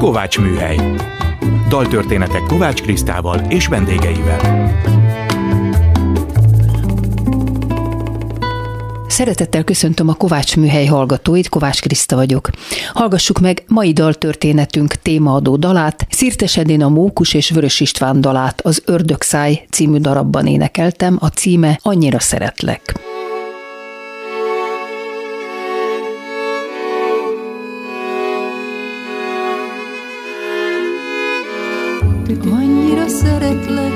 Kovács Műhely. Daltörténetek Kovács Krisztával és vendégeivel. Szeretettel köszöntöm a Kovács Műhely hallgatóit, Kovács Kriszta vagyok. Hallgassuk meg mai daltörténetünk témaadó dalát, Szirtes Edén a Mókus és Vörös István dalát az Ördögszáj című darabban énekeltem, a címe Annyira szeretlek. Szeretlek,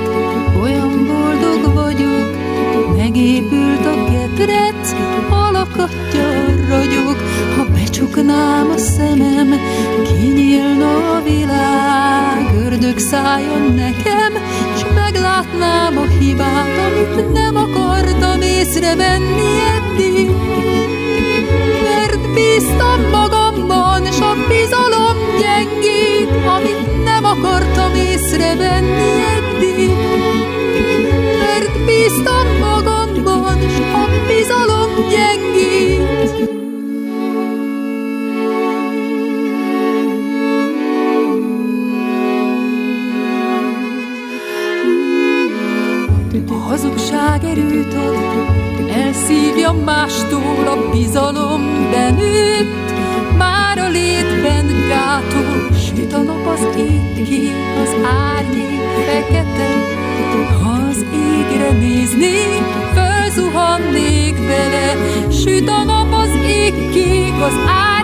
olyan boldog vagyok, megépült a ketrec, alakatja ragyog, ha becsuknám a szemem, kinyílna a világ, ördög szálljon nekem, s meglátnám a hibát, amit nem akartam észrevenni eddig. Mert bíztam magamban, s a bizalom gyengít, amit nem akartam észrevenni eddig. Mert bíztam magamban, s a bizalom gyengít. A hazugság erőt ad, elszívja mástól a bizalom benőtt, már a létben gátol, süt a nap az ég az árnyék fekete. Ha az égre néznék, fölzuhannék vele, süt a nap az ég ki, az árnyék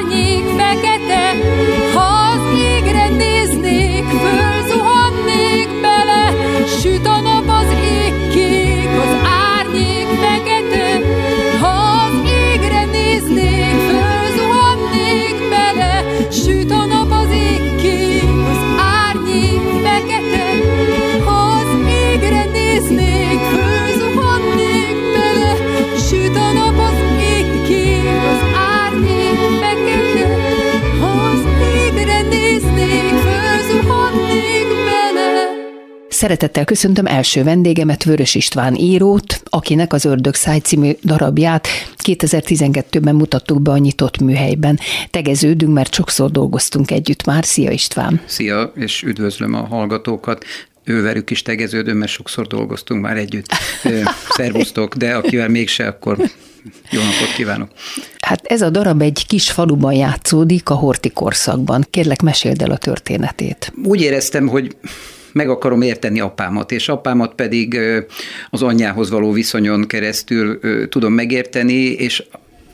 Szeretettel köszöntöm első vendégemet, Vörös István írót, akinek az Ördögszáj című darabját 2012-ben mutattuk be a nyitott műhelyben. Tegeződünk, mert sokszor dolgoztunk együtt már. Szia István! Szia, és üdvözlöm a hallgatókat. Őverük is tegeződöm, mert sokszor dolgoztunk már együtt. Szervusztok, de akivel mégse, akkor jó napot kívánok. Hát ez a darab egy kis faluban játszódik a Horti korszakban. Kérlek, meséld el a történetét. Úgy éreztem, hogy meg akarom érteni apámat, és apámat pedig az anyjához való viszonyon keresztül tudom megérteni, és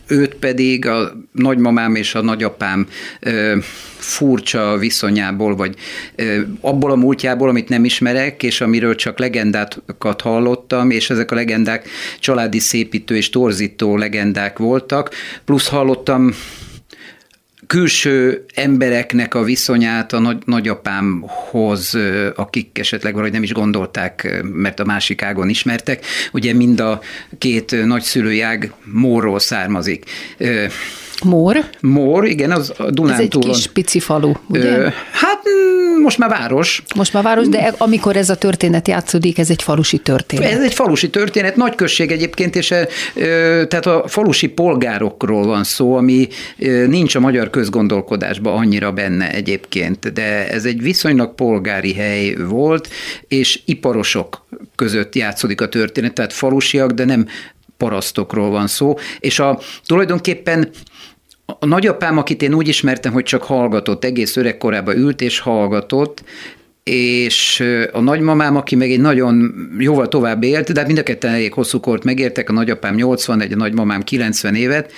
őt pedig a nagymamám és a nagyapám furcsa viszonyából, vagy abból a múltjából, amit nem ismerek, és amiről csak legendákat hallottam, és ezek a legendák családi szépítő és torzító legendák voltak, plusz hallottam külső embereknek a viszonyát a nagy, nagyapámhoz, akik esetleg valahogy nem is gondolták, mert a másik ágon ismertek. Ugye mind a két ö, nagyszülői ág Mórról származik. Mór, Mór, igen, az a ez egy Dunántúlon. kis pici falu, ugye? Hát most már város. Most már város, de amikor ez a történet játszódik, ez egy falusi történet. Ez egy falusi történet, nagy község egyébként, és ö, tehát a falusi polgárokról van szó, ami nincs a magyar közgondolkodásban annyira benne egyébként, de ez egy viszonylag polgári hely volt, és iparosok között játszódik a történet, tehát falusiak, de nem parasztokról van szó, és a tulajdonképpen a nagyapám, akit én úgy ismertem, hogy csak hallgatott, egész öregkorában ült és hallgatott, és a nagymamám, aki meg egy nagyon jóval tovább élt, de hát mind a ketten elég hosszú kort megértek, a nagyapám 80, egy a nagymamám 90 évet.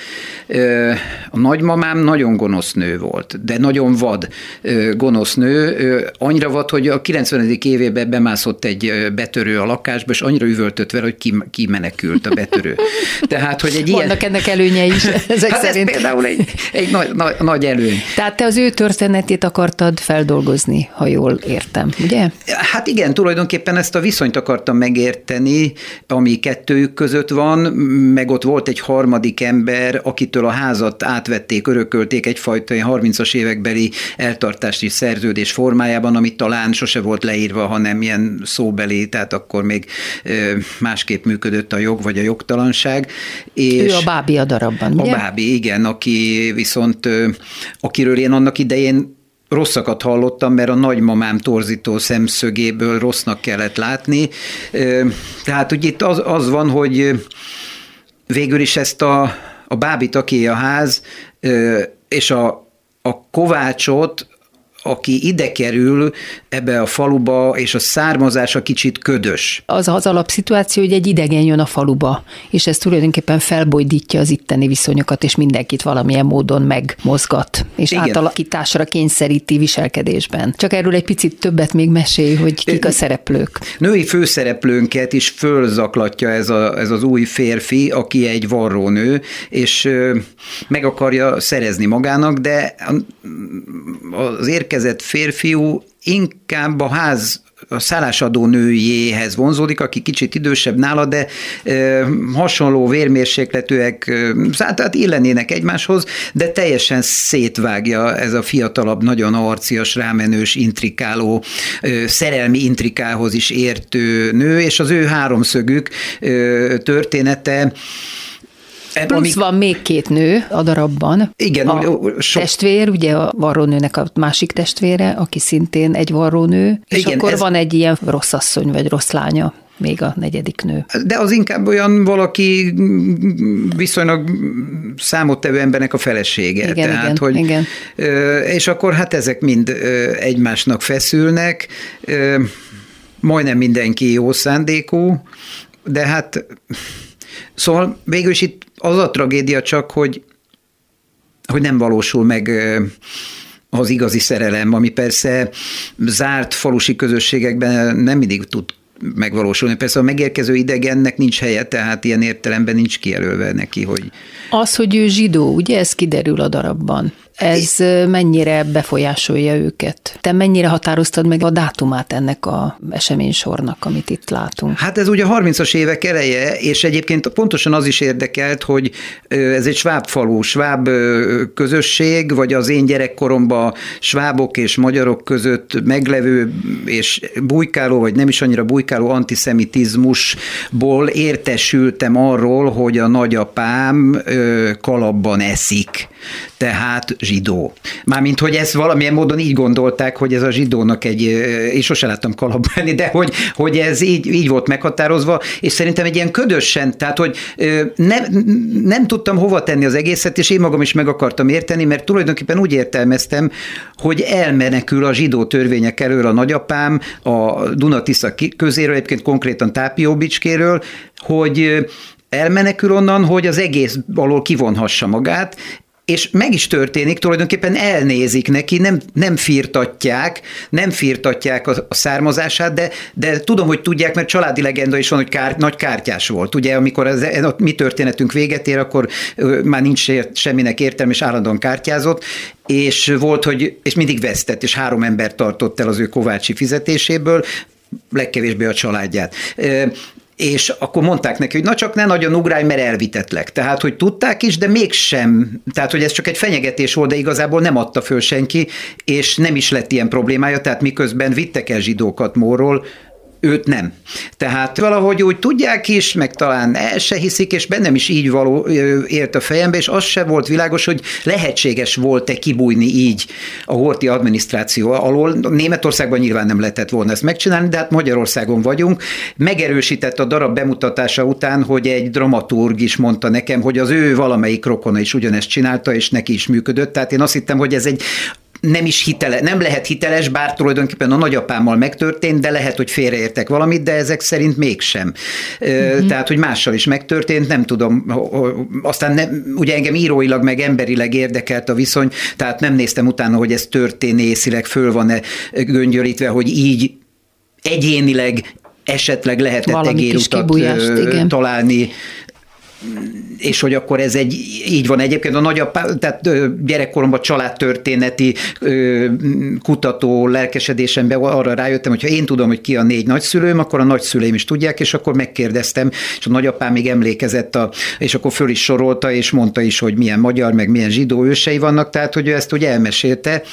A nagymamám nagyon gonosz nő volt, de nagyon vad gonosz nő, annyira vad, hogy a 90. évében bemászott egy betörő a lakásba, és annyira üvöltött vele, hogy kimenekült a betörő. Tehát, hogy egy ilyen... Vannak ennek előnyei is, ezek hát szerint. ez például egy, egy nagy, nagy, nagy előny. Tehát te az ő történetét akartad feldolgozni, ha jól értem, ugye? Hát igen, tulajdonképpen ezt a viszonyt akartam megérteni, ami kettőjük között van, meg ott volt egy harmadik ember, akitől a házat átvették, örökölték egyfajta 30-as évekbeli eltartási szerződés formájában, amit talán sose volt leírva, hanem ilyen szóbeli, tehát akkor még másképp működött a jog vagy a jogtalanság. És Ő a bábi a darabban, a ugye? bábi, igen, aki viszont, akiről én annak idején rosszakat hallottam, mert a nagymamám torzító szemszögéből rossznak kellett látni. Tehát ugye itt az, az van, hogy végül is ezt a, a bábit, aki a ház, és a, a kovácsot aki ide kerül ebbe a faluba, és a származása kicsit ködös. Az az alapszituáció, hogy egy idegen jön a faluba, és ez tulajdonképpen felbojdítja az itteni viszonyokat, és mindenkit valamilyen módon megmozgat, és Igen. átalakításra kényszeríti viselkedésben. Csak erről egy picit többet még mesélj, hogy kik a szereplők. Női főszereplőnket is fölzaklatja ez, a, ez az új férfi, aki egy varrónő, és meg akarja szerezni magának, de az érkezett férfiú inkább a ház a szállásadó nőjéhez vonzódik, aki kicsit idősebb nála, de e, hasonló vérmérsékletűek, e, tehát illenének egymáshoz, de teljesen szétvágja ez a fiatalabb, nagyon arcias, rámenős, intrikáló, e, szerelmi intrikához is értő nő, és az ő háromszögük e, története Plusz amik... van még két nő a darabban. Igen. A sok... testvér, ugye a varrónőnek a másik testvére, aki szintén egy varrónő, és Igen, akkor ez... van egy ilyen rossz asszony, vagy rossz lánya még a negyedik nő. De az inkább olyan valaki viszonylag számottevő embernek a felesége. Igen, Tehát, igen, hogy, igen. És akkor hát ezek mind egymásnak feszülnek, majdnem mindenki jó szándékú, de hát Szóval végül is itt az a tragédia csak, hogy, hogy nem valósul meg az igazi szerelem, ami persze zárt falusi közösségekben nem mindig tud megvalósulni. Persze a megérkező idegennek nincs helye, tehát ilyen értelemben nincs kijelölve neki, hogy... Az, hogy ő zsidó, ugye ez kiderül a darabban. Ez mennyire befolyásolja őket? Te mennyire határoztad meg a dátumát ennek a eseménysornak, amit itt látunk? Hát ez ugye a 30-as évek eleje, és egyébként pontosan az is érdekelt, hogy ez egy sváb falu, sváb közösség, vagy az én gyerekkoromban svábok és magyarok között meglevő és bujkáló, vagy nem is annyira bujkáló antiszemitizmusból értesültem arról, hogy a nagyapám kalapban eszik. Tehát zsidó. Mármint, hogy ezt valamilyen módon így gondolták, hogy ez a zsidónak egy, és sose láttam kalapálni, de hogy, hogy ez így, így volt meghatározva, és szerintem egy ilyen ködösen, tehát, hogy nem, nem tudtam hova tenni az egészet, és én magam is meg akartam érteni, mert tulajdonképpen úgy értelmeztem, hogy elmenekül a zsidó törvények elől a nagyapám, a Dunatisza közéről, egyébként konkrétan Tápióbicskéről, hogy elmenekül onnan, hogy az egész alól kivonhassa magát, és meg is történik, tulajdonképpen elnézik neki, nem, nem firtatják, nem firtatják a, a származását, de, de tudom, hogy tudják, mert családi legenda is van, hogy kár, nagy kártyás volt. Ugye, amikor az, a mi történetünk véget ér, akkor már nincs ért, semminek értelme, és állandóan kártyázott, és volt, hogy, és mindig vesztett, és három ember tartott el az ő kovácsi fizetéséből, legkevésbé a családját és akkor mondták neki, hogy na csak ne nagyon ugrálj, mert elvitetlek. Tehát, hogy tudták is, de mégsem. Tehát, hogy ez csak egy fenyegetés volt, de igazából nem adta föl senki, és nem is lett ilyen problémája, tehát miközben vittek el zsidókat Mórról, őt nem. Tehát valahogy úgy tudják is, meg talán el se hiszik, és bennem is így való ért a fejembe, és az se volt világos, hogy lehetséges volt-e kibújni így a horti adminisztráció alól. Németországban nyilván nem lehetett volna ezt megcsinálni, de hát Magyarországon vagyunk. Megerősített a darab bemutatása után, hogy egy dramaturg is mondta nekem, hogy az ő valamelyik rokona is ugyanezt csinálta, és neki is működött. Tehát én azt hittem, hogy ez egy nem is hitele, nem lehet hiteles, bár tulajdonképpen a nagyapámmal megtörtént, de lehet, hogy félreértek valamit, de ezek szerint mégsem. Uh-huh. Tehát, hogy mással is megtörtént, nem tudom, aztán nem, ugye engem íróilag meg emberileg érdekelt a viszony, tehát nem néztem utána, hogy ez történészileg föl van-e göngyölítve, hogy így egyénileg esetleg lehetett egérutat találni és hogy akkor ez egy, így van egyébként a nagyapá, tehát gyerekkoromban családtörténeti kutató lelkesedésemben arra rájöttem, hogy ha én tudom, hogy ki a négy nagyszülőm, akkor a nagyszüleim is tudják, és akkor megkérdeztem, és a nagyapám még emlékezett, a, és akkor föl is sorolta, és mondta is, hogy milyen magyar, meg milyen zsidó ősei vannak, tehát hogy ő ezt úgy elmesélte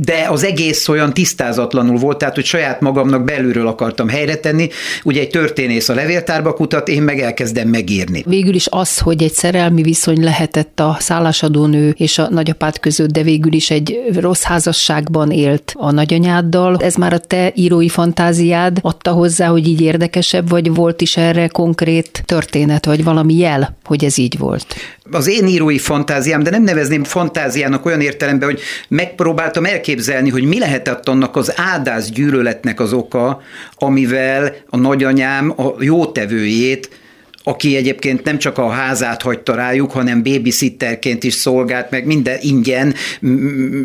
de az egész olyan tisztázatlanul volt, tehát hogy saját magamnak belülről akartam helyre tenni. Ugye egy történész a levéltárba kutat, én meg elkezdem megírni. Végül is az, hogy egy szerelmi viszony lehetett a szállásadónő és a nagyapád között, de végül is egy rossz házasságban élt a nagyanyáddal, ez már a te írói fantáziád adta hozzá, hogy így érdekesebb, vagy volt is erre konkrét történet, vagy valami jel, hogy ez így volt? Az én írói fantáziám, de nem nevezném fantáziának olyan értelemben, hogy megpróbáltam elképzelni, hogy mi lehetett annak az áldász gyűlöletnek az oka, amivel a nagyanyám a jótevőjét aki egyébként nem csak a házát hagyta rájuk, hanem babysitterként is szolgált, meg minden ingyen.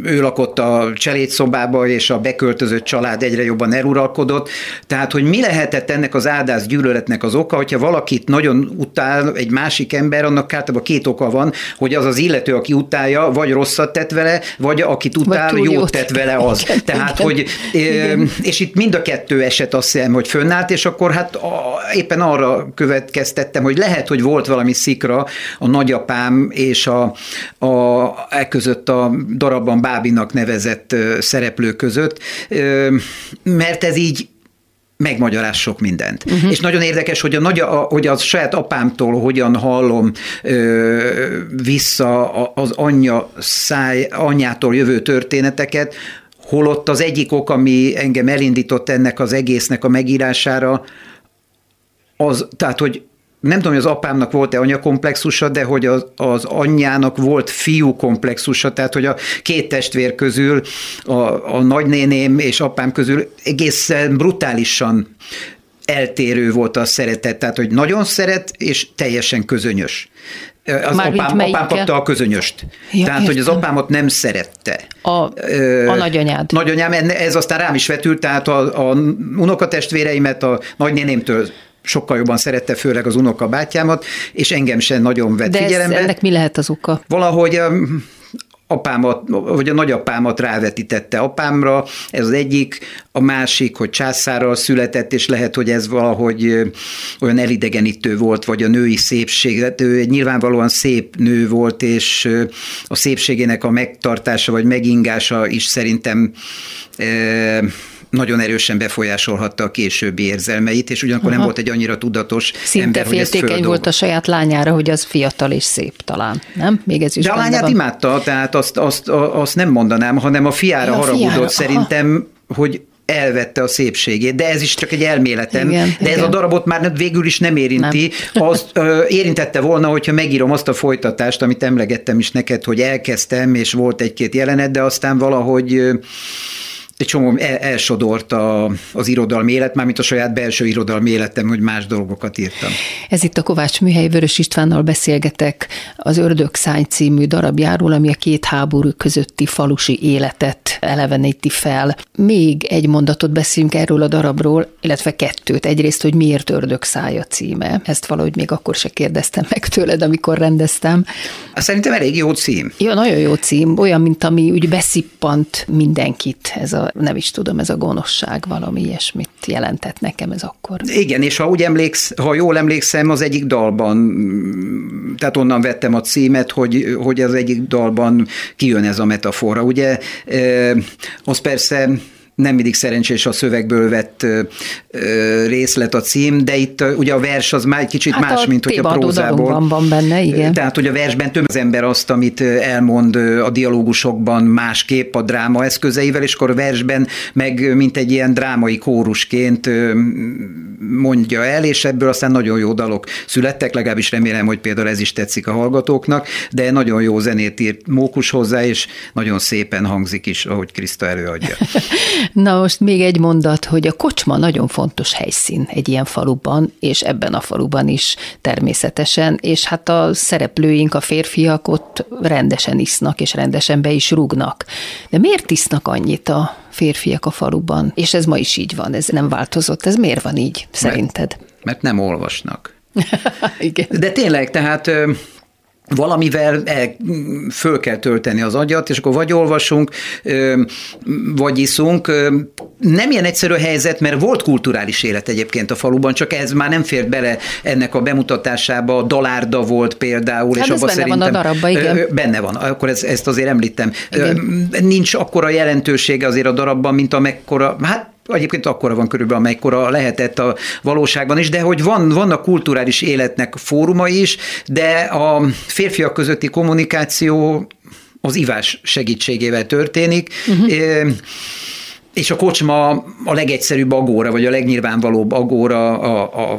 Ő lakott a cselédszobába, és a beköltözött család egyre jobban eluralkodott. Tehát, hogy mi lehetett ennek az áldász gyűlöletnek az oka, hogyha valakit nagyon utál egy másik ember, annak általában két oka van, hogy az az illető, aki utálja, vagy rosszat tett vele, vagy akit utál, vagy jót, jót tett vele az. Igen, Tehát, igen, hogy, igen. és itt mind a kettő eset azt hiszem, hogy fönnállt, és akkor hát éppen arra következtet értettem, hogy lehet, hogy volt valami szikra a nagyapám és a, a e között a darabban Bábinak nevezett szereplő között, mert ez így megmagyaráz sok mindent. Uh-huh. És nagyon érdekes, hogy a, nagy, a, hogy az saját apámtól hogyan hallom ö, vissza az anyja száj, anyától jövő történeteket, holott az egyik ok, ami engem elindított ennek az egésznek a megírására, az, tehát, hogy nem tudom, hogy az apámnak volt-e anyakomplexusa, de hogy az, az anyjának volt fiú komplexusa, tehát hogy a két testvér közül, a, a nagynéném és apám közül egészen brutálisan eltérő volt a szeretet, tehát hogy nagyon szeret és teljesen közönyös. Az Már apám, apám kapta a közönyöst. Ja, Tehát, értem. hogy az apámat nem szerette. A, a nagyanyád. Nagyanyám, ez aztán rám is vetült, tehát a, a unokatestvéreimet a nagynénémtől sokkal jobban szerette főleg az unoka bátyámat, és engem sem nagyon vett De figyelembe. De ennek mi lehet az oka? Valahogy um, apámat, vagy a nagyapámat rávetítette apámra, ez az egyik, a másik, hogy császárral született, és lehet, hogy ez valahogy olyan elidegenítő volt, vagy a női szépség, hát ő egy nyilvánvalóan szép nő volt, és a szépségének a megtartása, vagy megingása is szerintem nagyon erősen befolyásolhatta a későbbi érzelmeit, és ugyanakkor Aha. nem volt egy annyira tudatos Szinte ember, féltékeny hogy volt a saját lányára, hogy az fiatal és szép talán, nem? Még ez is De a lányát van. imádta, tehát azt, azt, azt nem mondanám, hanem a fiára ja, haragudott fiára. szerintem, hogy elvette a szépségét, de ez is csak egy elméletem. Igen, de igen. ez a darabot már végül is nem érinti. Nem. Azt ö, érintette volna, hogyha megírom azt a folytatást, amit emlegettem is neked, hogy elkezdtem, és volt egy-két jelenet, de aztán valahogy ö, egy csomó el, elsodort a, az irodalmi élet, mármint a saját belső irodalmi életem, hogy más dolgokat írtam. Ez itt a Kovács Műhely Vörös Istvánnal beszélgetek az Ördög Szány című darabjáról, ami a két háború közötti falusi életet eleveníti fel. Még egy mondatot beszélünk erről a darabról, illetve kettőt. Egyrészt, hogy miért Ördög Szája címe. Ezt valahogy még akkor se kérdeztem meg tőled, amikor rendeztem. Szerintem elég jó cím. Ja, nagyon jó cím. Olyan, mint ami úgy beszippant mindenkit ez a nem is tudom, ez a gonoszság valami ilyesmit jelentett nekem ez akkor. Igen, és ha úgy emléksz, ha jól emlékszem, az egyik dalban, tehát onnan vettem a címet, hogy, hogy az egyik dalban kijön ez a metafora. Ugye az persze nem mindig szerencsés a szövegből vett ö, részlet a cím, de itt ugye a vers az már egy kicsit hát más, mint hogy a prózából. van benne, igen. Tehát, hogy a versben több az ember azt, amit elmond a dialógusokban másképp a dráma eszközeivel, és akkor a versben meg mint egy ilyen drámai kórusként mondja el, és ebből aztán nagyon jó dalok születtek, legalábbis remélem, hogy például ez is tetszik a hallgatóknak, de nagyon jó zenét írt Mókus hozzá, és nagyon szépen hangzik is, ahogy Kriszta előadja. Na most még egy mondat, hogy a kocsma nagyon fontos helyszín egy ilyen faluban, és ebben a faluban is természetesen, és hát a szereplőink, a férfiak ott rendesen isznak, és rendesen be is rúgnak. De miért isznak annyit a férfiak a faluban? És ez ma is így van, ez nem változott. Ez miért van így, szerinted? Mert, mert nem olvasnak. Igen. De tényleg, tehát valamivel el, föl kell tölteni az agyat, és akkor vagy olvasunk, vagy iszunk. nem ilyen egyszerű a helyzet, mert volt kulturális élet egyébként a faluban, csak ez már nem fért bele ennek a bemutatásába. Dalárda volt például, hát és abban szerintem... van a darabba, igen. Benne van, akkor ez, ezt azért említem. Igen. Nincs akkora jelentősége azért a darabban, mint amekkora, hát Egyébként akkora van körülbelül, amekkora lehetett a valóságban is, de hogy van, vannak kulturális életnek fóruma is, de a férfiak közötti kommunikáció az ivás segítségével történik. Uh-huh. És a kocsma a legegyszerűbb agóra, vagy a legnyilvánvalóbb agóra a, a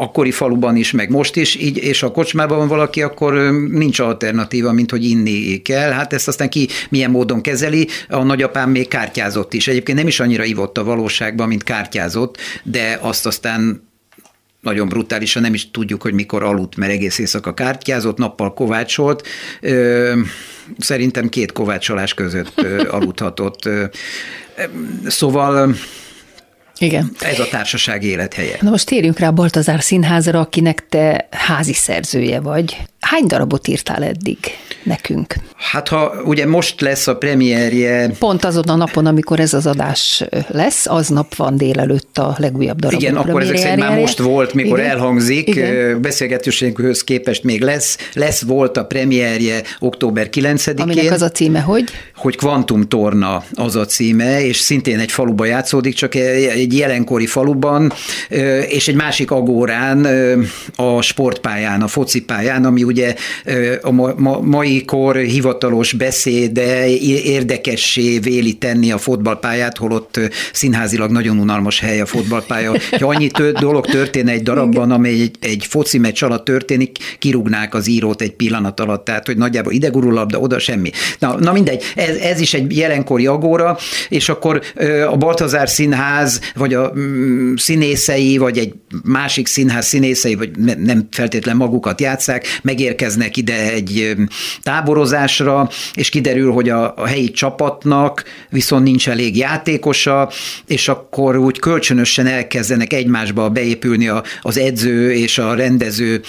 akkori faluban is, meg most is, így, és a kocsmában van valaki, akkor nincs alternatíva, mint hogy inni kell. Hát ezt aztán ki milyen módon kezeli. A nagyapám még kártyázott is. Egyébként nem is annyira ivott a valóságban, mint kártyázott, de azt aztán nagyon brutálisan, nem is tudjuk, hogy mikor aludt, mert egész éjszaka kártyázott, nappal kovácsolt. Szerintem két kovácsolás között aludhatott. Szóval igen. Ez a társaság élethelye. Na most térjünk rá Baltazár Színházra, akinek te házi szerzője vagy. Hány darabot írtál eddig nekünk? Hát ha ugye most lesz a premierje... Pont azon a napon, amikor ez az adás lesz, aznap van délelőtt a legújabb darab. Igen, akkor ezek szerint már most volt, mikor Igen? elhangzik, Igen? beszélgetőségünkhöz képest még lesz. Lesz volt a premierje október 9-én. Aminek az a címe, hogy? Hogy Quantum Torna az a címe, és szintén egy faluba játszódik, csak egy jelenkori faluban, és egy másik agórán, a sportpályán, a focipályán, ami ugye a mai kor hivatalos beszéde érdekessé véli tenni a fotballpályát, holott színházilag nagyon unalmas hely a fotballpálya. Ha annyi dolog történne egy darabban, amely egy, egy foci meccs alatt történik, kirúgnák az írót egy pillanat alatt, tehát hogy nagyjából ide gurul labda, oda semmi. Na, na mindegy, ez, ez is egy jelenkori agóra, és akkor a Baltazár Színház, vagy a mm, színészei, vagy egy másik színház színészei, vagy nem feltétlen magukat játszák, megérkeznek ide egy táborozásra, és kiderül, hogy a, a helyi csapatnak viszont nincs elég játékosa, és akkor úgy kölcsönösen elkezdenek egymásba beépülni a, az edző és a rendező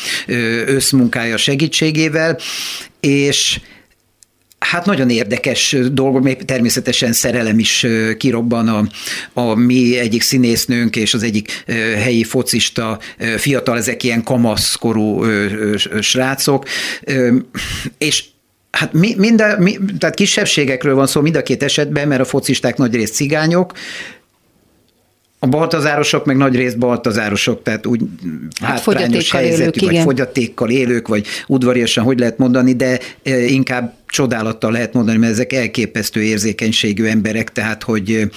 összmunkája segítségével, és Hát nagyon érdekes dolgok, még természetesen szerelem is kirobban a, a mi egyik színésznőnk és az egyik helyi focista fiatal, ezek ilyen kamaszkorú srácok, és Hát mi, mind a, mi, tehát kisebbségekről van szó mind a két esetben, mert a focisták nagy rész cigányok, a baltazárosok meg nagy részt baltazárosok, tehát úgy hát hátrányos helyzetű, élők, vagy igen. fogyatékkal élők, vagy udvariasan, hogy lehet mondani, de inkább csodálattal lehet mondani, mert ezek elképesztő érzékenységű emberek, tehát hogy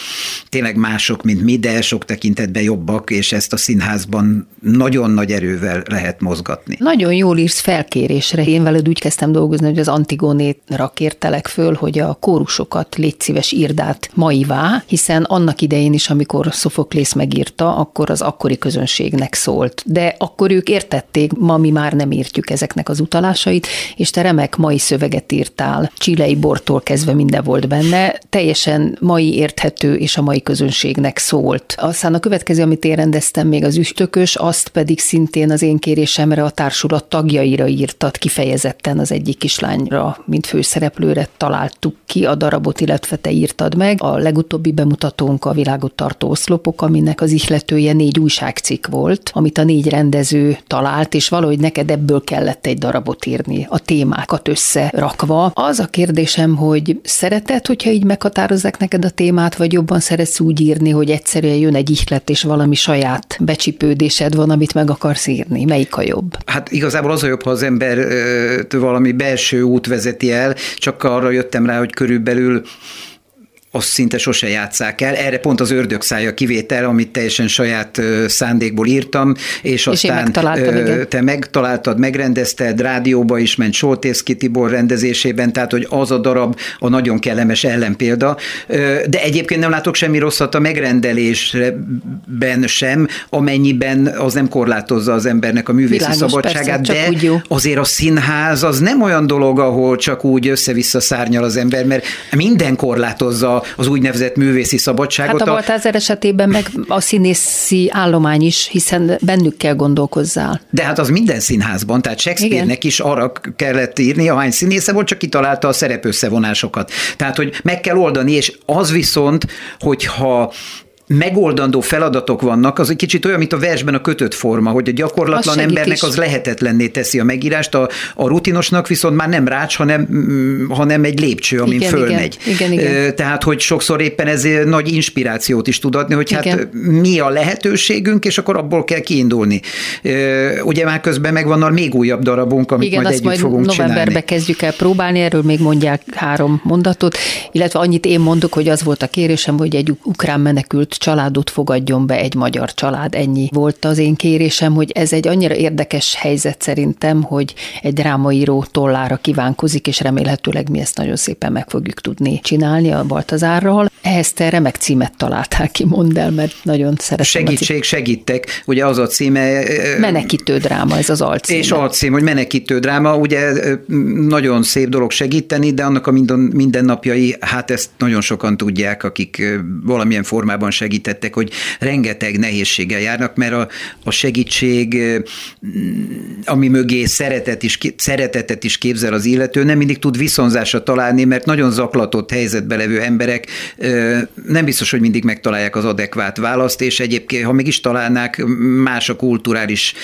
tényleg mások, mint mi, de sok tekintetben jobbak, és ezt a színházban nagyon nagy erővel lehet mozgatni. Nagyon jól írsz felkérésre. Én veled úgy kezdtem dolgozni, hogy az Antigónétra kértelek föl, hogy a kórusokat légy szíves írd maivá, hiszen annak idején is, amikor Szofoklész megírta, akkor az akkori közönségnek szólt. De akkor ők értették, ma mi már nem értjük ezeknek az utalásait, és te remek mai szöveget írtál voltál, csilei bortól kezdve minden volt benne, teljesen mai érthető és a mai közönségnek szólt. Aztán a következő, amit én rendeztem még az üstökös, azt pedig szintén az én kérésemre a társulat tagjaira írtat kifejezetten az egyik kislányra, mint főszereplőre találtuk ki a darabot, illetve te írtad meg. A legutóbbi bemutatónk a világot tartó oszlopok, aminek az ihletője négy újságcikk volt, amit a négy rendező talált, és valahogy neked ebből kellett egy darabot írni, a témákat összerakva. Az a kérdésem, hogy szereted, hogyha így meghatározzák neked a témát, vagy jobban szeretsz úgy írni, hogy egyszerűen jön egy ihlet, és valami saját becsipődésed van, amit meg akarsz írni? Melyik a jobb? Hát igazából az a jobb, ha az ember valami belső út vezeti el, csak arra jöttem rá, hogy körülbelül azt szinte sose játszák el. Erre pont az ördögszája kivétel, amit teljesen saját szándékból írtam, és, és aztán te megtaláltad, megrendezted, rádióba is ment Soltészki Tibor rendezésében, tehát hogy az a darab a nagyon kellemes ellenpélda, de egyébként nem látok semmi rosszat a megrendelésben sem, amennyiben az nem korlátozza az embernek a művészi Világos, szabadságát, persze, de azért a színház az nem olyan dolog, ahol csak úgy össze-vissza szárnyal az ember, mert minden korlátozza az úgynevezett művészi szabadságot. Hát a Baltázer esetében meg a színészi állomány is, hiszen bennük kell gondolkozzál. De hát az minden színházban, tehát Shakespeare-nek is arra kellett írni, ahány színésze volt, csak kitalálta a szerepösszevonásokat. Tehát, hogy meg kell oldani, és az viszont, hogyha megoldandó feladatok vannak, az egy kicsit olyan, mint a versben a kötött forma, hogy a gyakorlatlan embernek is. az lehetetlenné teszi a megírást, a, a rutinosnak viszont már nem rács, hanem, mm, hanem egy lépcső, amin igen, fölmegy. Igen, igen, igen. Tehát, hogy sokszor éppen ez nagy inspirációt is tud adni, hogy hát igen. hát mi a lehetőségünk, és akkor abból kell kiindulni. Ugye már közben megvan a még újabb darabunk, amit igen, majd együtt majd fogunk novemberbe csinálni. kezdjük el próbálni, erről még mondják három mondatot, illetve annyit én mondok, hogy az volt a kérésem, hogy egy ukrán menekült családot fogadjon be egy magyar család. Ennyi volt az én kérésem, hogy ez egy annyira érdekes helyzet szerintem, hogy egy drámaíró tollára kívánkozik, és remélhetőleg mi ezt nagyon szépen meg fogjuk tudni csinálni a Baltazárral. Ehhez te remek címet találtál ki, mondd el, mert nagyon szeretem. Segítség, segítek. Ugye az a címe... Menekítő dráma, ez az alcím. És alcím, hogy menekítő dráma, ugye nagyon szép dolog segíteni, de annak a minden, mindennapjai, hát ezt nagyon sokan tudják, akik valamilyen formában segítettek, hogy rengeteg nehézséggel járnak, mert a, a segítség, ami mögé szeretet is, szeretetet is képzel az illető, nem mindig tud viszonzásra találni, mert nagyon zaklatott helyzetbe levő emberek nem biztos, hogy mindig megtalálják az adekvát választ, és egyébként, ha meg is találnák, más a kulturális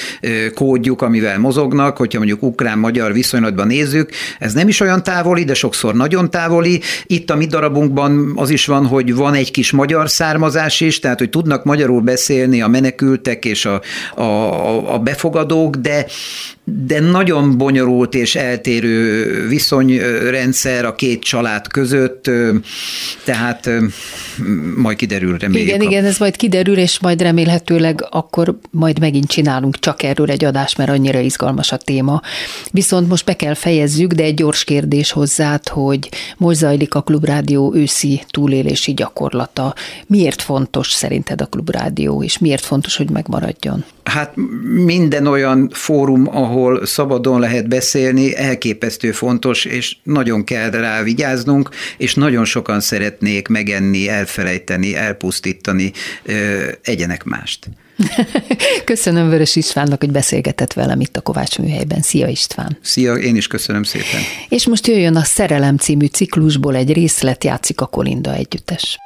kódjuk, amivel mozognak, hogyha mondjuk ukrán-magyar viszonylatban nézzük, ez nem is olyan távoli, de sokszor nagyon távoli. Itt a mi darabunkban az is van, hogy van egy kis magyar származás is, tehát hogy tudnak magyarul beszélni a menekültek és a, a, a befogadók, de de nagyon bonyolult és eltérő viszonyrendszer a két család között, tehát majd kiderül, reméljük. Igen, igen, ez majd kiderül, és majd remélhetőleg akkor majd megint csinálunk csak erről egy adást, mert annyira izgalmas a téma. Viszont most be kell fejezzük, de egy gyors kérdés hozzád, hogy most zajlik a Klubrádió őszi túlélési gyakorlata. Miért fontos szerinted a Klubrádió, és miért fontos, hogy megmaradjon? Hát minden olyan fórum, ahol szabadon lehet beszélni, elképesztő fontos, és nagyon kell rá vigyáznunk, és nagyon sokan szeretnék megenni, elfelejteni, elpusztítani, egyenek mást. köszönöm Vörös Istvánnak, hogy beszélgetett velem itt a Kovács műhelyben. Szia István! Szia, én is köszönöm szépen! És most jöjjön a Szerelem című ciklusból egy részlet, játszik a Kolinda együttes.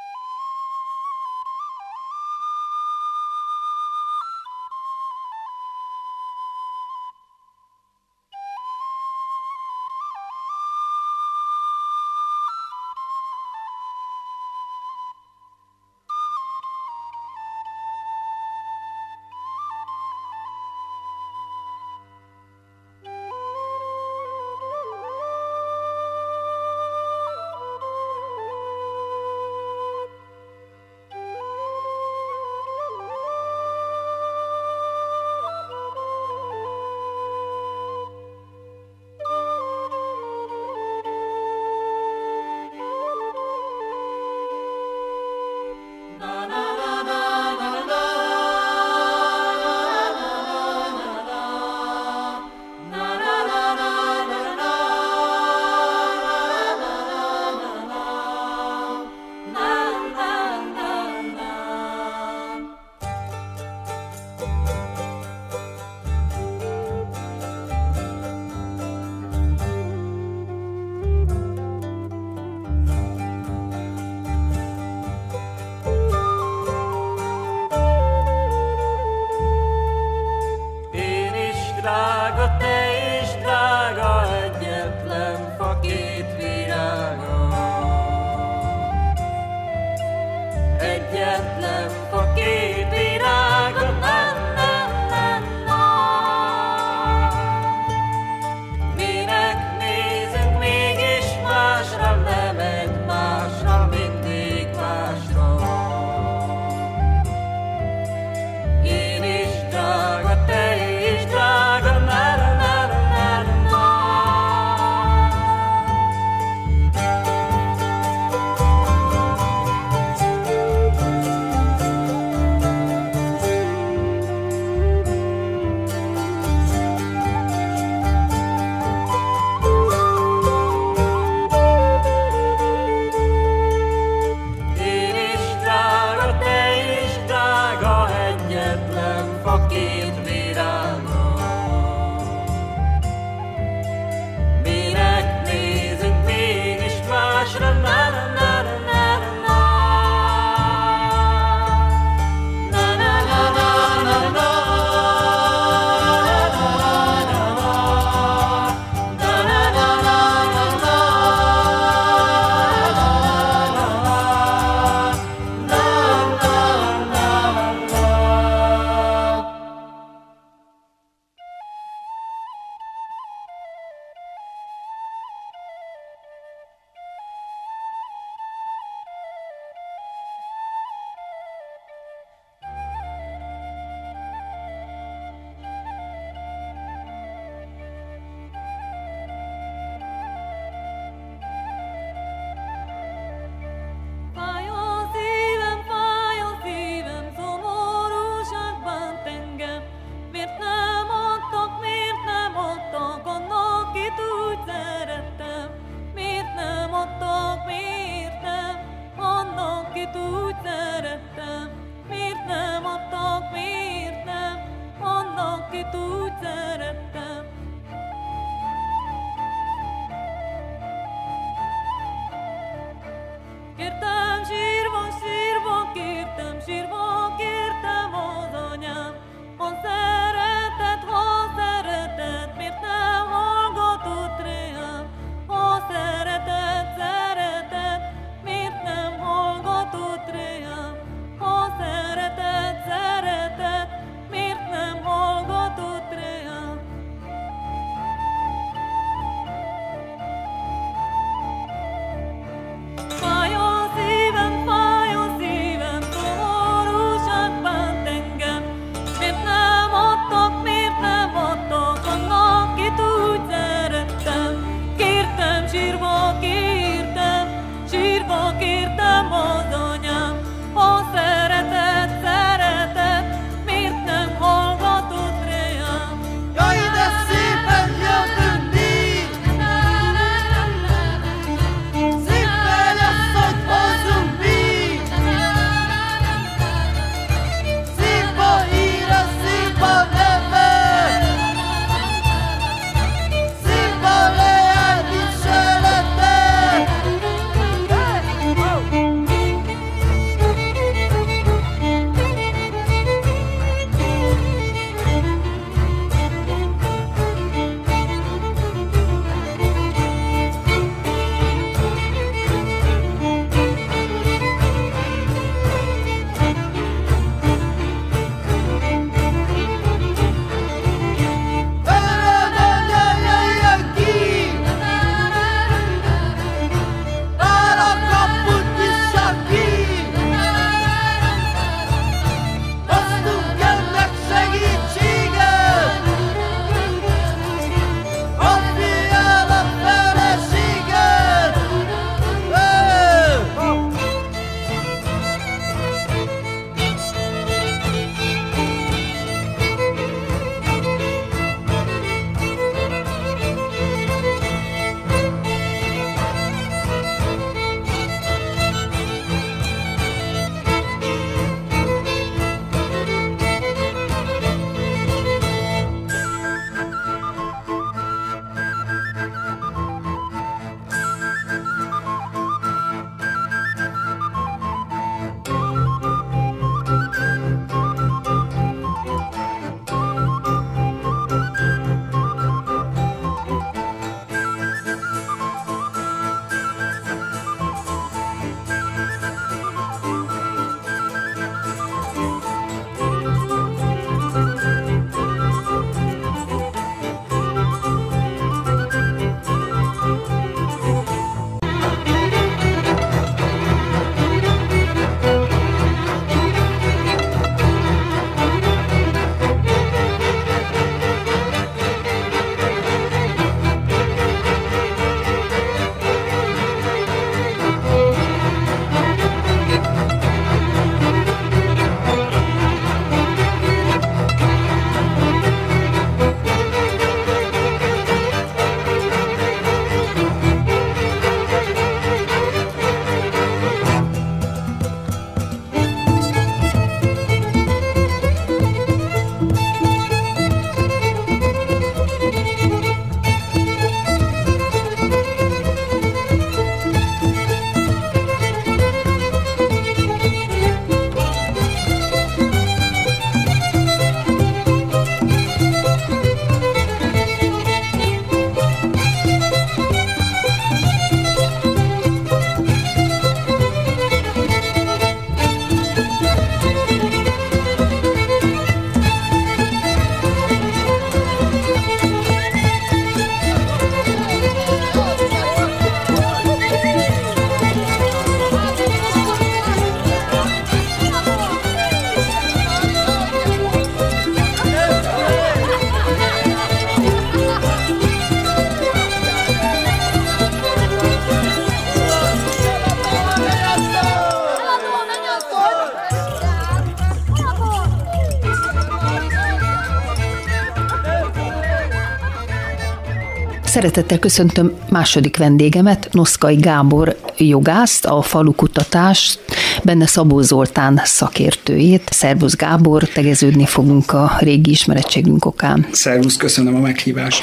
Szeretettel köszöntöm második vendégemet, Noszkai Gábor jogászt, a falukutatás, benne Szabó Zoltán szakértőjét. Szervusz Gábor, tegeződni fogunk a régi ismerettségünk okán. Szervusz, köszönöm a meghívást.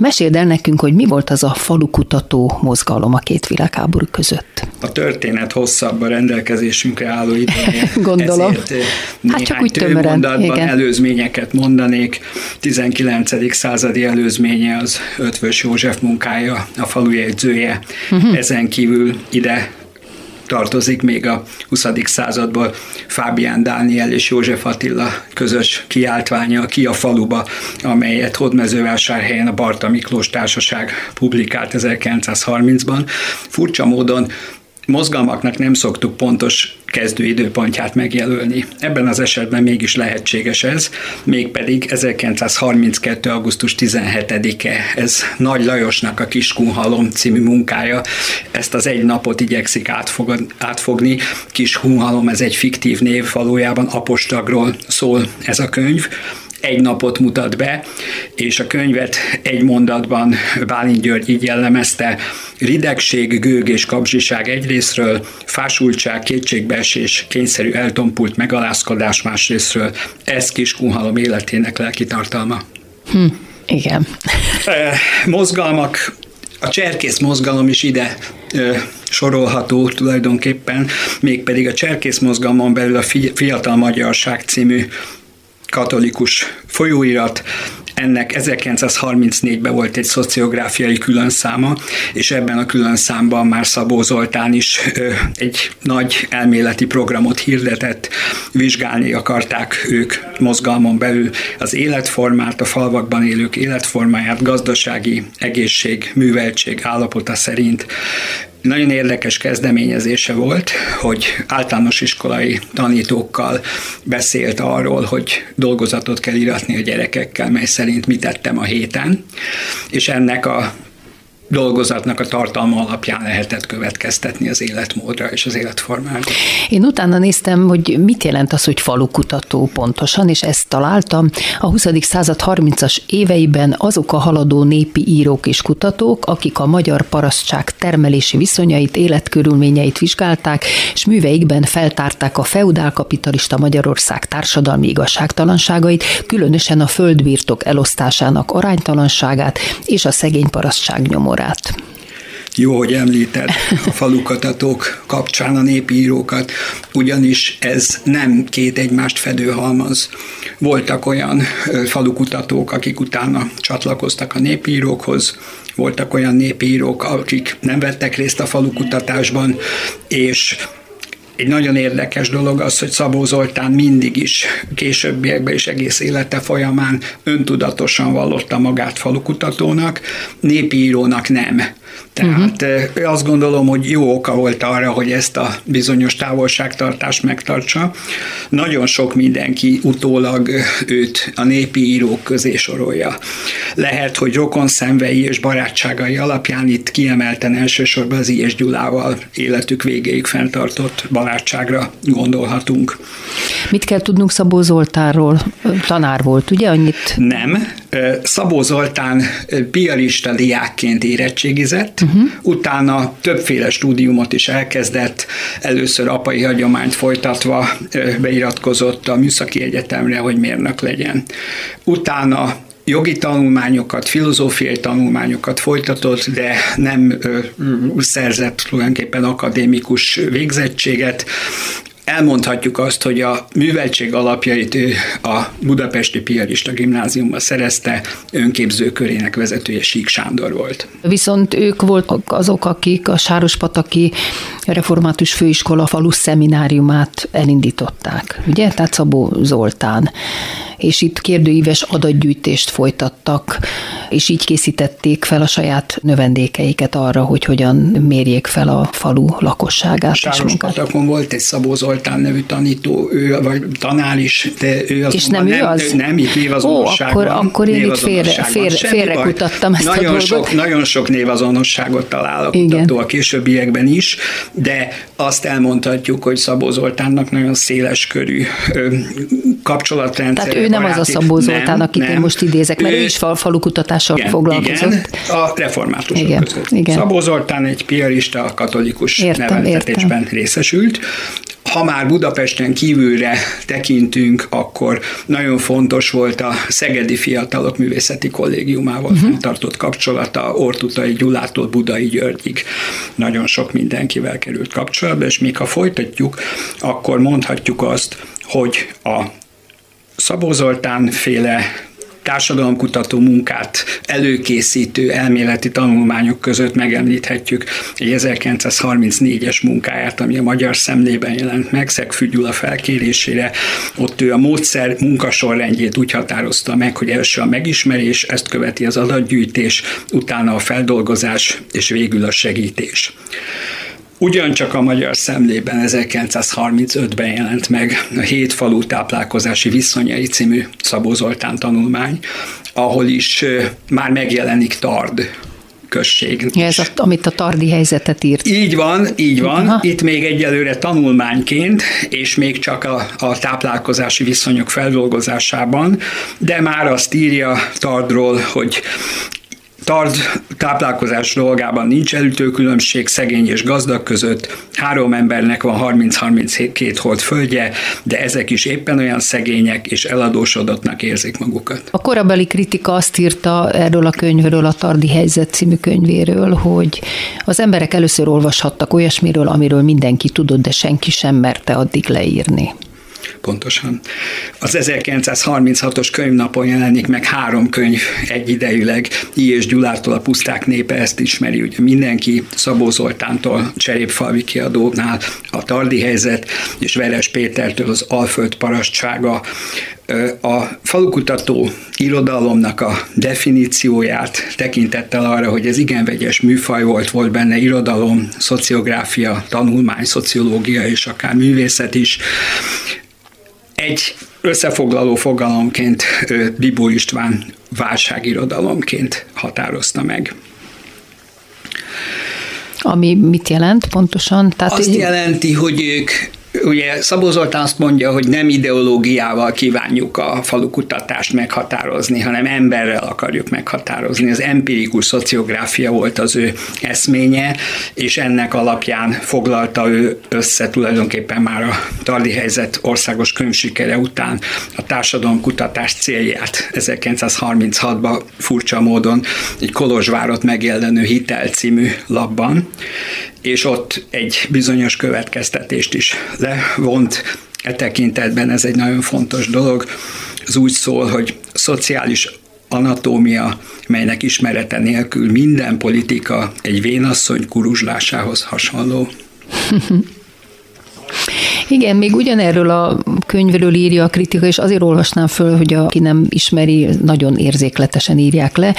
Meséld el nekünk, hogy mi volt az a falukutató mozgalom a két világháború között. A történet hosszabb a rendelkezésünkre álló időnél. Gondolom. hát csak úgy tömören. Igen. előzményeket mondanék. 19. századi előzménye az Ötvös József munkája, a falujegyzője. Uh-huh. Ezen kívül ide tartozik még a 20. századból Fábián Dániel és József Attila közös kiáltványa Ki a faluba, amelyet Hódmezővásárhelyen a Barta Miklós Társaság publikált 1930-ban. Furcsa módon mozgalmaknak nem szoktuk pontos kezdőidőpontját megjelölni. Ebben az esetben mégis lehetséges ez, mégpedig 1932. augusztus 17-e, ez Nagy Lajosnak a Kiskunhalom című munkája, ezt az egy napot igyekszik átfog, átfogni. Kiskunhalom, ez egy fiktív név, valójában apostagról szól ez a könyv, egy napot mutat be, és a könyvet egy mondatban Bálint György így jellemezte, ridegség, gőg és kapzsiság egyrésztről, fásultság, kétségbeesés, kényszerű eltompult megalázkodás másrésztről, ez kis kunhalom életének lelki tartalma. Hm, igen. Mozgalmak a cserkész mozgalom is ide ö, sorolható tulajdonképpen, mégpedig a cserkész mozgalmon belül a Fiatal Magyarság című katolikus folyóirat, ennek 1934-ben volt egy szociográfiai különszáma, és ebben a különszámban már Szabó Zoltán is egy nagy elméleti programot hirdetett, vizsgálni akarták ők mozgalmon belül az életformát, a falvakban élők életformáját, gazdasági, egészség, műveltség állapota szerint nagyon érdekes kezdeményezése volt, hogy általános iskolai tanítókkal beszélt arról, hogy dolgozatot kell iratni a gyerekekkel, mely szerint mit tettem a héten, és ennek a dolgozatnak a tartalma alapján lehetett következtetni az életmódra és az életformára. Én utána néztem, hogy mit jelent az, hogy falukutató pontosan, és ezt találtam. A 20. század 30-as éveiben azok a haladó népi írók és kutatók, akik a magyar parasztság termelési viszonyait, életkörülményeit vizsgálták, és műveikben feltárták a feudál kapitalista Magyarország társadalmi igazságtalanságait, különösen a földbirtok elosztásának aránytalanságát és a szegény parasztság nyomor sorát. Jó, hogy említed a falukatatók kapcsán a népi írókat, ugyanis ez nem két egymást fedő halmaz. Voltak olyan falukutatók, akik utána csatlakoztak a népírókhoz, voltak olyan népírók, akik nem vettek részt a falukutatásban, és egy nagyon érdekes dolog az, hogy Szabó Zoltán mindig is későbbiekben és egész élete folyamán öntudatosan vallotta magát falukutatónak, népírónak nem. Tehát uh-huh. azt gondolom, hogy jó oka volt arra, hogy ezt a bizonyos távolságtartást megtartsa. Nagyon sok mindenki utólag őt a népi írók közé sorolja. Lehet, hogy rokon szemvei és barátságai alapján itt kiemelten elsősorban az Ilyes Gyulával életük végéig fenntartott barátságra gondolhatunk. Mit kell tudnunk Szabó Zoltánról? Tanár volt, ugye annyit? Nem. Szabó Zoltán piarista diákként érettségizett, uh-huh. utána többféle stúdiumot is elkezdett, először apai hagyományt folytatva beiratkozott a Műszaki Egyetemre, hogy mérnök legyen. Utána jogi tanulmányokat, filozófiai tanulmányokat folytatott, de nem ö, szerzett tulajdonképpen akadémikus végzettséget, elmondhatjuk azt, hogy a műveltség alapjait a Budapesti Piarista Gimnáziumban szerezte, önképzőkörének vezetője Sík Sándor volt. Viszont ők voltak azok, akik a Sárospataki Református Főiskola falu szemináriumát elindították, ugye? Tehát Szabó Zoltán és itt kérdőíves adatgyűjtést folytattak, és így készítették fel a saját növendékeiket arra, hogy hogyan mérjék fel a falu lakosságát. Sáros Patakon volt egy Szabó Zoltán nevű tanító, ő, vagy tanár is, de ő az És nem ő az? Nem, nem itt névazonosság Ó, akkor, akkor én itt félre, félre, félrekutattam ezt nagyon a dolgot. Sok, nagyon sok névazonosságot talál a kutató a későbbiekben is, de azt elmondhatjuk, hogy Szabó Zoltánnak nagyon széles körű kapcsolatrendszer. Tehát ő nem az a Szabó Zoltán, akit nem. én most idézek, mert ő, ő is fal, falukutatással igen, foglalkozott. Igen, a reformátusok igen, között. Igen. Szabó Zoltán egy piarista, katolikus értem, neveltetésben értem. részesült, ha már Budapesten kívülre tekintünk, akkor nagyon fontos volt a Szegedi Fiatalok Művészeti Kollégiumával uh-huh. tartott kapcsolata, Ortutai Gyulától Budai Györgyig. Nagyon sok mindenkivel került kapcsolatba, és még ha folytatjuk, akkor mondhatjuk azt, hogy a Szabó Zoltán féle társadalomkutató munkát előkészítő elméleti tanulmányok között megemlíthetjük egy 1934-es munkáját, ami a Magyar Szemlében jelent meg, Szegfű Gyula felkérésére. Ott ő a módszer munkasorrendjét úgy határozta meg, hogy első a megismerés, ezt követi az adatgyűjtés, utána a feldolgozás, és végül a segítés. Ugyancsak a Magyar Szemlében 1935-ben jelent meg a Hét falu táplálkozási viszonyai című Szabó Zoltán tanulmány, ahol is már megjelenik Tard község. Ja, ez a, amit a tardi helyzetet írt. Így van, így van. Aha. Itt még egyelőre tanulmányként, és még csak a, a táplálkozási viszonyok feldolgozásában, de már azt írja Tardról, hogy Tard táplálkozás dolgában nincs különbség szegény és gazdag között, három embernek van 30-32 hold földje, de ezek is éppen olyan szegények és eladósodottnak érzik magukat. A korabeli kritika azt írta erről a könyvről, a Tardi helyzet című könyvéről, hogy az emberek először olvashattak olyasmiről, amiről mindenki tudott, de senki sem merte addig leírni. Pontosan. Az 1936-os könyvnapon jelenik meg három könyv egyidejűleg. I. és Gyulától a puszták népe ezt ismeri, ugye mindenki, Szabó Zoltántól, Cserépfalvi kiadónál a Tardi helyzet, és Veres Pétertől az Alföld parasztsága, a falukutató irodalomnak a definícióját tekintettel arra, hogy ez igen vegyes műfaj volt, volt benne irodalom, szociográfia, tanulmány, szociológia és akár művészet is, egy összefoglaló fogalomként Bibó István válságirodalomként határozta meg. Ami mit jelent pontosan? Tehát Azt jelenti, hogy ők Ugye Szabó Zoltán azt mondja, hogy nem ideológiával kívánjuk a falukutatást meghatározni, hanem emberrel akarjuk meghatározni. Az empirikus szociográfia volt az ő eszménye, és ennek alapján foglalta ő össze tulajdonképpen már a tardi helyzet országos könyvsikere után a társadalomkutatás célját 1936-ban furcsa módon egy Kolozsvárot megjelenő hitel című labban, és ott egy bizonyos következtetést is levont. E tekintetben ez egy nagyon fontos dolog. Ez úgy szól, hogy szociális anatómia, melynek ismerete nélkül minden politika egy vénasszony kuruzslásához hasonló. Igen, még ugyanerről a könyvről írja a kritika, és azért olvasnám föl, hogy aki nem ismeri, nagyon érzékletesen írják le.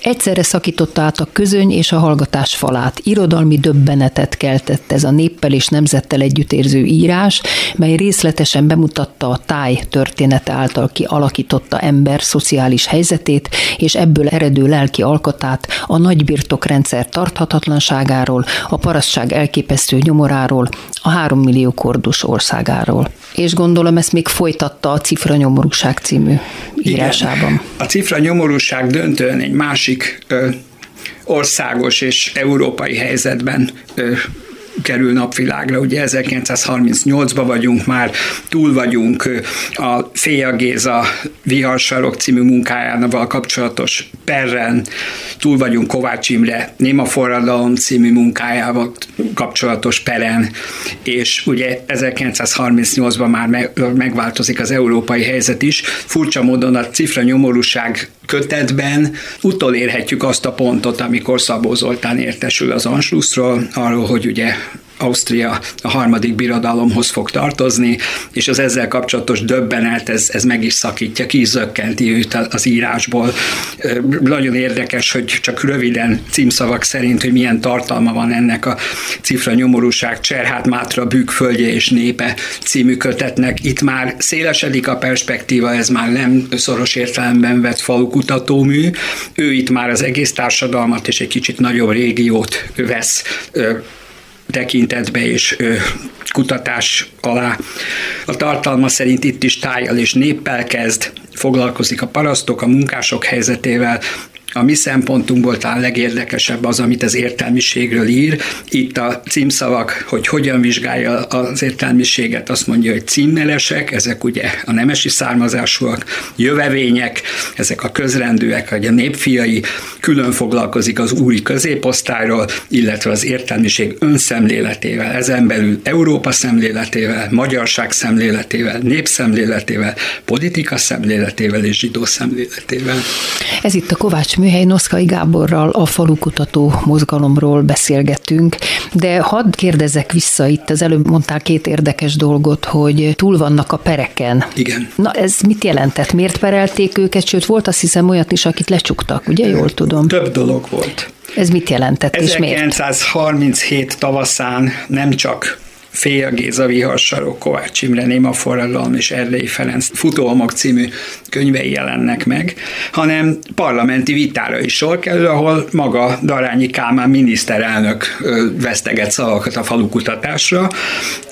Egyszerre szakította át a közöny és a hallgatás falát. Irodalmi döbbenetet keltett ez a néppel és nemzettel együttérző írás, mely részletesen bemutatta a táj története által kialakította ember szociális helyzetét, és ebből eredő lelki alkotát, a nagybirtokrendszer tarthatatlanságáról, a parasztság elképesztő nyomoráról, a három millió kordus országáról. És gondolom ezt még folytatta a Cifra nyomorúság című írásában. Igen. A Cifra nyomorúság döntően egy másik ö, országos és európai helyzetben ö, kerül napvilágra. Ugye 1938-ban vagyunk már, túl vagyunk a Féja Géza Viharsarok című munkájával kapcsolatos perren, túl vagyunk Kovács Imre Néma forradalom című munkájával kapcsolatos peren, és ugye 1938-ban már megváltozik az európai helyzet is. Furcsa módon a cifra nyomorúság kötetben utolérhetjük azt a pontot, amikor Szabó Zoltán értesül az Anschlussról, arról, hogy ugye Ausztria a harmadik birodalomhoz fog tartozni, és az ezzel kapcsolatos döbbenet, ez, ez meg is szakítja, kizökkenti őt az írásból. Nagyon érdekes, hogy csak röviden címszavak szerint, hogy milyen tartalma van ennek a cifra nyomorúság, Cserhát Mátra, Bűk földje és népe című kötetnek. Itt már szélesedik a perspektíva, ez már nem szoros értelemben vett falukutatómű. Ő itt már az egész társadalmat és egy kicsit nagyobb régiót vesz tekintetbe és kutatás alá. A tartalma szerint itt is tájjal és néppel kezd, foglalkozik a parasztok, a munkások helyzetével, a mi szempontunkból talán legérdekesebb az, amit az értelmiségről ír. Itt a címszavak, hogy hogyan vizsgálja az értelmiséget, azt mondja, hogy címmelesek, ezek ugye a nemesi származásúak, jövevények, ezek a közrendűek, vagy a népfiai, külön foglalkozik az úri középosztályról, illetve az értelmiség önszemléletével, ezen belül Európa szemléletével, magyarság szemléletével, népszemléletével, politika szemléletével és zsidó szemléletével. Ez itt a Kovács műhely Noszkai Gáborral a falukutató mozgalomról beszélgetünk, de hadd kérdezek vissza itt, az előbb mondtál két érdekes dolgot, hogy túl vannak a pereken. Igen. Na ez mit jelentett? Miért perelték őket? Sőt, volt azt hiszem olyat is, akit lecsuktak, ugye? Jól tudom. Több dolog volt. Ez mit jelentett 1937 tavaszán nem csak Fél Géza Viharsarok, Kovács Imre, Néma Forradalom és Erdei Ferenc futóomok című könyvei jelennek meg, hanem parlamenti vitára is sor kerül, ahol maga Darányi Kálmán miniszterelnök veszteget szavakat a falukutatásra.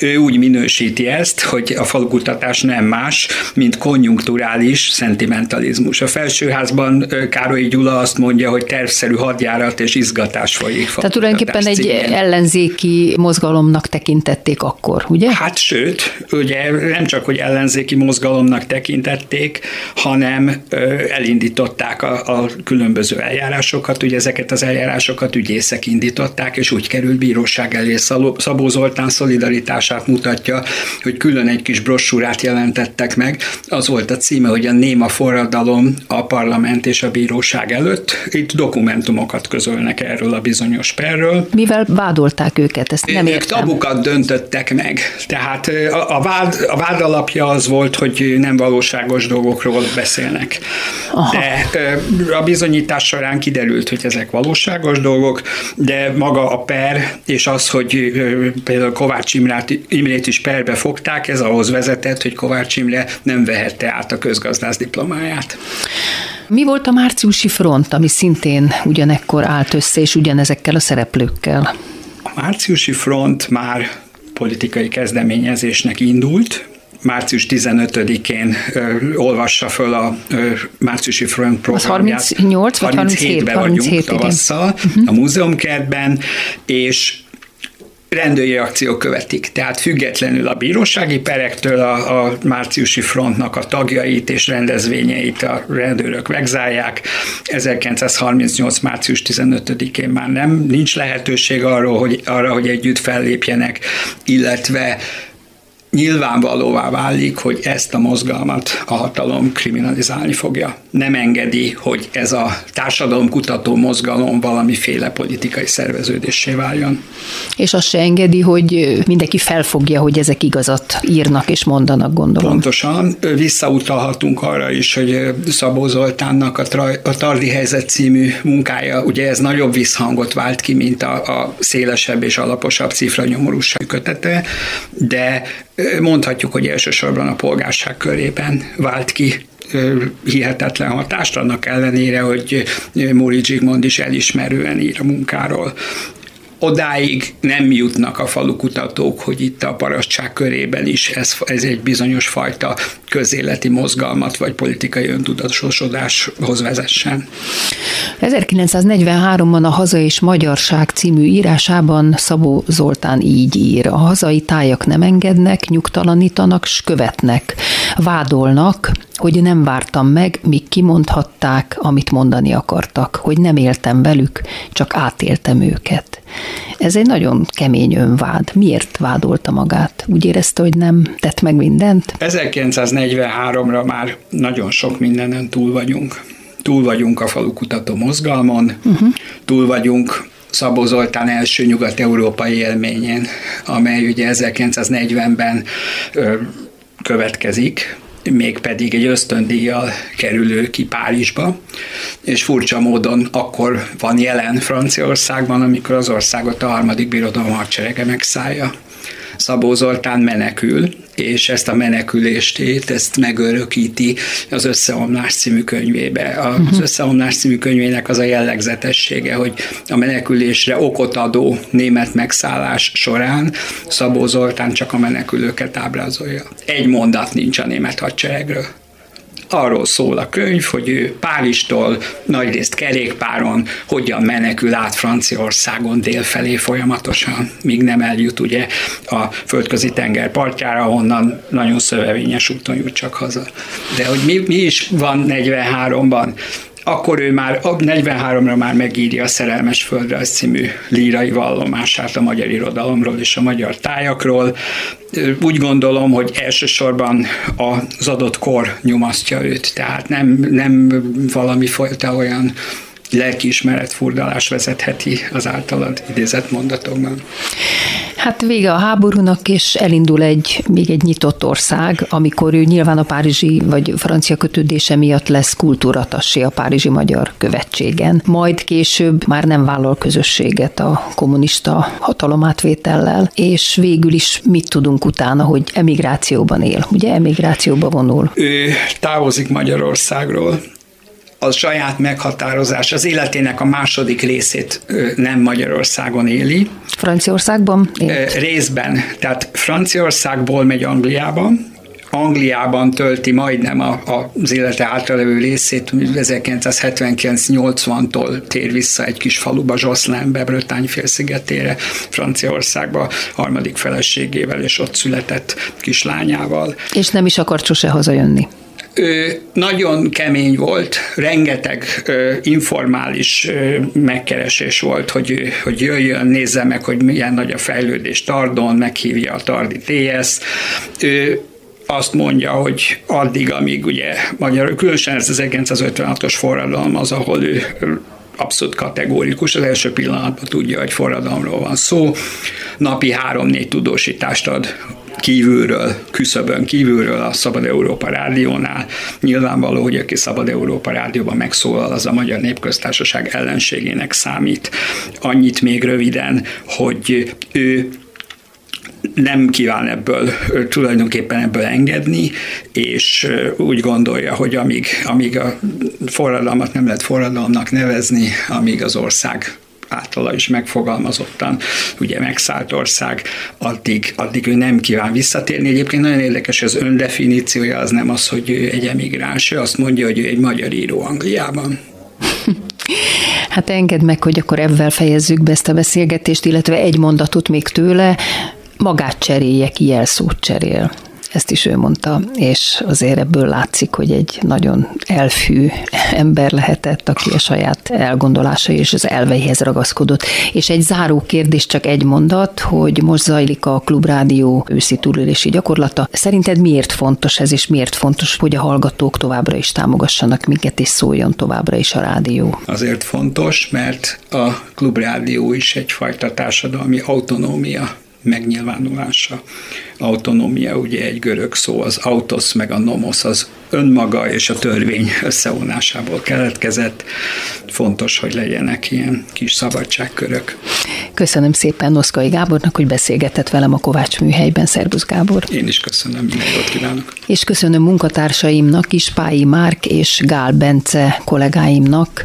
Ő úgy minősíti ezt, hogy a falukutatás nem más, mint konjunkturális szentimentalizmus. A felsőházban Károly Gyula azt mondja, hogy tervszerű hadjárat és izgatás folyik. Tehát tulajdonképpen egy ellenzéki mozgalomnak tekintették tekintették akkor, ugye? Hát sőt, ugye nem csak, hogy ellenzéki mozgalomnak tekintették, hanem elindították a, a különböző eljárásokat, ugye ezeket az eljárásokat ügyészek indították, és úgy került bíróság elé. Szabó Zoltán szolidaritását mutatja, hogy külön egy kis brossúrát jelentettek meg. Az volt a címe, hogy a néma forradalom a parlament és a bíróság előtt. Itt dokumentumokat közölnek erről a bizonyos perről. Mivel vádolták őket, ezt nem értem. tabukat döntött lepődtek meg. Tehát a, vád, a vád alapja az volt, hogy nem valóságos dolgokról beszélnek. Aha. De a bizonyítás során kiderült, hogy ezek valóságos dolgok, de maga a per, és az, hogy például Kovács Imrát, Imrét is perbe fogták, ez ahhoz vezetett, hogy Kovács Imre nem vehette át a közgazdász diplomáját. Mi volt a márciusi front, ami szintén ugyanekkor állt össze, és ugyanezekkel a szereplőkkel? A márciusi front már politikai kezdeményezésnek indult, március 15-én ö, olvassa föl a ö, márciusi front programját. Az 38 vagy 37? 37-ben vagyunk 37, tavasszal uh-huh. a múzeumkertben, és rendőri akciók követik. Tehát függetlenül a bírósági perektől a, a márciusi frontnak a tagjait és rendezvényeit a rendőrök vegzálják. 1938. március 15-én már nem nincs lehetőség arról, hogy, arra, hogy együtt fellépjenek, illetve nyilvánvalóvá válik, hogy ezt a mozgalmat a hatalom kriminalizálni fogja. Nem engedi, hogy ez a társadalomkutató mozgalom valamiféle politikai szerveződésé váljon. És azt se engedi, hogy mindenki felfogja, hogy ezek igazat írnak és mondanak, gondolom. Pontosan. Visszautalhatunk arra is, hogy Szabó Zoltánnak a, traj, a Tardi helyzet című munkája, ugye ez nagyobb visszhangot vált ki, mint a, a szélesebb és alaposabb cifra nyomorúság kötete, de mondhatjuk, hogy elsősorban a polgárság körében vált ki hihetetlen hatást, annak ellenére, hogy Móri Zsigmond is elismerően ír a munkáról odáig nem jutnak a falukutatók, hogy itt a parasztság körében is ez, ez egy bizonyos fajta közéleti mozgalmat vagy politikai öntudatosodáshoz vezessen. 1943-ban a Haza és Magyarság című írásában Szabó Zoltán így ír. A hazai tájak nem engednek, nyugtalanítanak, s követnek. Vádolnak, hogy nem vártam meg, míg kimondhatták, amit mondani akartak, hogy nem éltem velük, csak átéltem őket. Ez egy nagyon kemény önvád. Miért vádolta magát? Úgy érezte, hogy nem tett meg mindent? 1943-ra már nagyon sok mindenen túl vagyunk. Túl vagyunk a falukutató mozgalmon, uh-huh. túl vagyunk Szabó Zoltán első nyugat-európai élményén, amely ugye 1940-ben ö, következik, mégpedig egy ösztöndíjjal kerülő ki Párizsba, és furcsa módon akkor van jelen Franciaországban, amikor az országot a harmadik birodalom hadserege megszállja. Szabó Zoltán menekül, és ezt a menekülését, ezt megörökíti az Összeomlás című könyvébe. Az uh-huh. Összeomlás című könyvének az a jellegzetessége, hogy a menekülésre okot adó német megszállás során Szabó Zoltán csak a menekülőket ábrázolja. Egy mondat nincs a német hadseregről arról szól a könyv, hogy ő Párizstól nagyrészt kerékpáron hogyan menekül át Franciaországon délfelé folyamatosan, míg nem eljut ugye a földközi tenger partjára, honnan nagyon szövevényes úton jut csak haza. De hogy mi, mi is van 43-ban, akkor ő már 43-ra már megírja a Szerelmes Földre című lírai vallomását a magyar irodalomról és a magyar tájakról. Úgy gondolom, hogy elsősorban az adott kor nyomasztja őt, tehát nem, nem valami fajta olyan lelkiismeret furdalás vezetheti az általad idézett mondatokban. Hát vége a háborúnak, és elindul egy, még egy nyitott ország, amikor ő nyilván a párizsi vagy francia kötődése miatt lesz kultúratassé a párizsi magyar követségen. Majd később már nem vállal közösséget a kommunista hatalomátvétellel, és végül is mit tudunk utána, hogy emigrációban él. Ugye emigrációba vonul. Ő távozik Magyarországról, a saját meghatározás, az életének a második részét nem Magyarországon éli. Franciaországban? Élt. Részben. Tehát Franciaországból megy Angliába, Angliában tölti majdnem a, a, az élete általávő részét, 1979-80-tól tér vissza egy kis faluba, Jocelynbe, Brötány félszigetére, Franciaországba, harmadik feleségével, és ott született kislányával. És nem is akart sose hazajönni ő nagyon kemény volt, rengeteg ö, informális ö, megkeresés volt, hogy, hogy jöjjön, nézze meg, hogy milyen nagy a fejlődés Tardon, meghívja a Tardi TS. Ő azt mondja, hogy addig, amíg ugye magyar, különösen ez az 1956-os forradalom az, ahol ő abszolút kategórikus, az első pillanatban tudja, hogy forradalomról van szó, napi három-négy tudósítást ad kívülről, küszöbön kívülről a Szabad Európa Rádiónál. Nyilvánvaló, hogy aki Szabad Európa Rádióban megszólal, az a Magyar Népköztársaság ellenségének számít. Annyit még röviden, hogy ő nem kíván ebből tulajdonképpen ebből engedni, és úgy gondolja, hogy amíg, amíg a forradalmat nem lehet forradalomnak nevezni, amíg az ország általa is megfogalmazottan ugye megszállt ország, addig, addig ő nem kíván visszatérni. Egyébként nagyon érdekes, az öndefiníciója az nem az, hogy ő egy emigráns, ő azt mondja, hogy ő egy magyar író Angliában. Hát engedd meg, hogy akkor ebben fejezzük be ezt a beszélgetést, illetve egy mondatot még tőle, magát cserélje, ki jelszót cserél ezt is ő mondta, és azért ebből látszik, hogy egy nagyon elfű ember lehetett, aki a saját elgondolásai és az elveihez ragaszkodott. És egy záró kérdés, csak egy mondat, hogy most zajlik a Klubrádió őszi túlélési gyakorlata. Szerinted miért fontos ez, és miért fontos, hogy a hallgatók továbbra is támogassanak minket, és szóljon továbbra is a rádió? Azért fontos, mert a Klubrádió is egyfajta társadalmi autonómia megnyilvánulása. Autonómia ugye egy görög szó, az autos meg a nomos, az önmaga és a törvény összevonásából keletkezett. Fontos, hogy legyenek ilyen kis szabadságkörök. Köszönöm szépen Noszkai Gábornak, hogy beszélgetett velem a Kovács műhelyben. Szerbusz Gábor! Én is köszönöm, minden jót kívánok! És köszönöm munkatársaimnak is, Pályi Márk és Gál Bence kollégáimnak,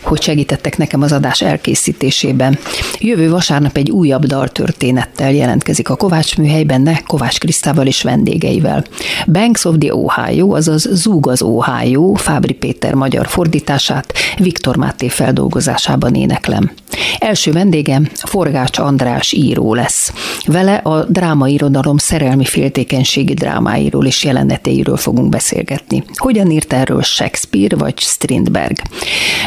hogy segítettek nekem az adás elkészítésében. Jövő vasárnap egy újabb daltörténettel jelentkezik a Kovács műhelyben, de Kovács Krisztával és vendégeivel. Banks of the Ohio, azaz Zúg az Ohio, Fábri Péter magyar fordítását Viktor Máté feldolgozásában éneklem. Első vendégem Forgács András író lesz. Vele a drámairodalom szerelmi féltékenységi drámáiról és jeleneteiről fogunk beszélgetni. Hogyan írt erről Shakespeare vagy Strindberg?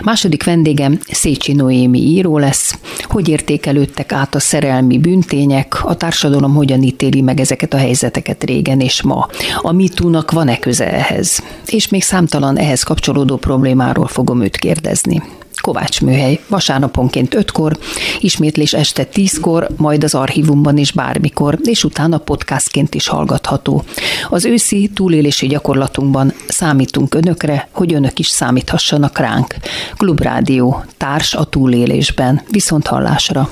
Második vendégem Szécsi Noémi író lesz. Hogy értékelődtek át a szerelmi büntények, a társadalom hogyan ítéli meg ezeket a helyzeteket régen és ma? A mitúnak van-e köze ehhez? És még számtalan ehhez kapcsolódó problémáról fogom őt kérdezni. Kovács műhely, vasárnaponként 5-kor, ismétlés este 10-kor, majd az archívumban is bármikor, és utána podcastként is hallgatható. Az őszi túlélési gyakorlatunkban számítunk önökre, hogy önök is számíthassanak ránk. Klubrádió, társ a túlélésben, viszont hallásra.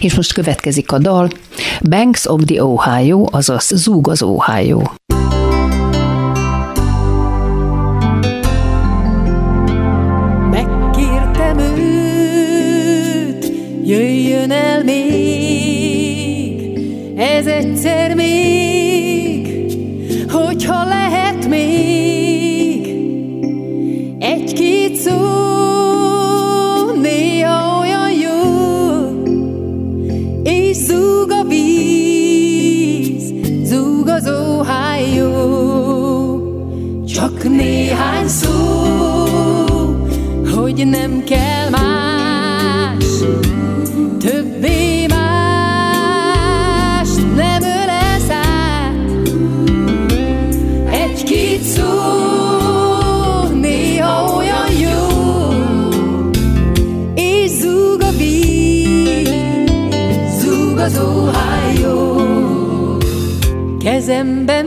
És most következik a dal Banks of the Ohio, azaz Zúg az Ohio. nem kell más, többé más nem ölesz. Egy-két szó néha olyan jó, és zúg a víz, zúg az Ohio. Kezembe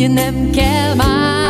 hogy nem kell már.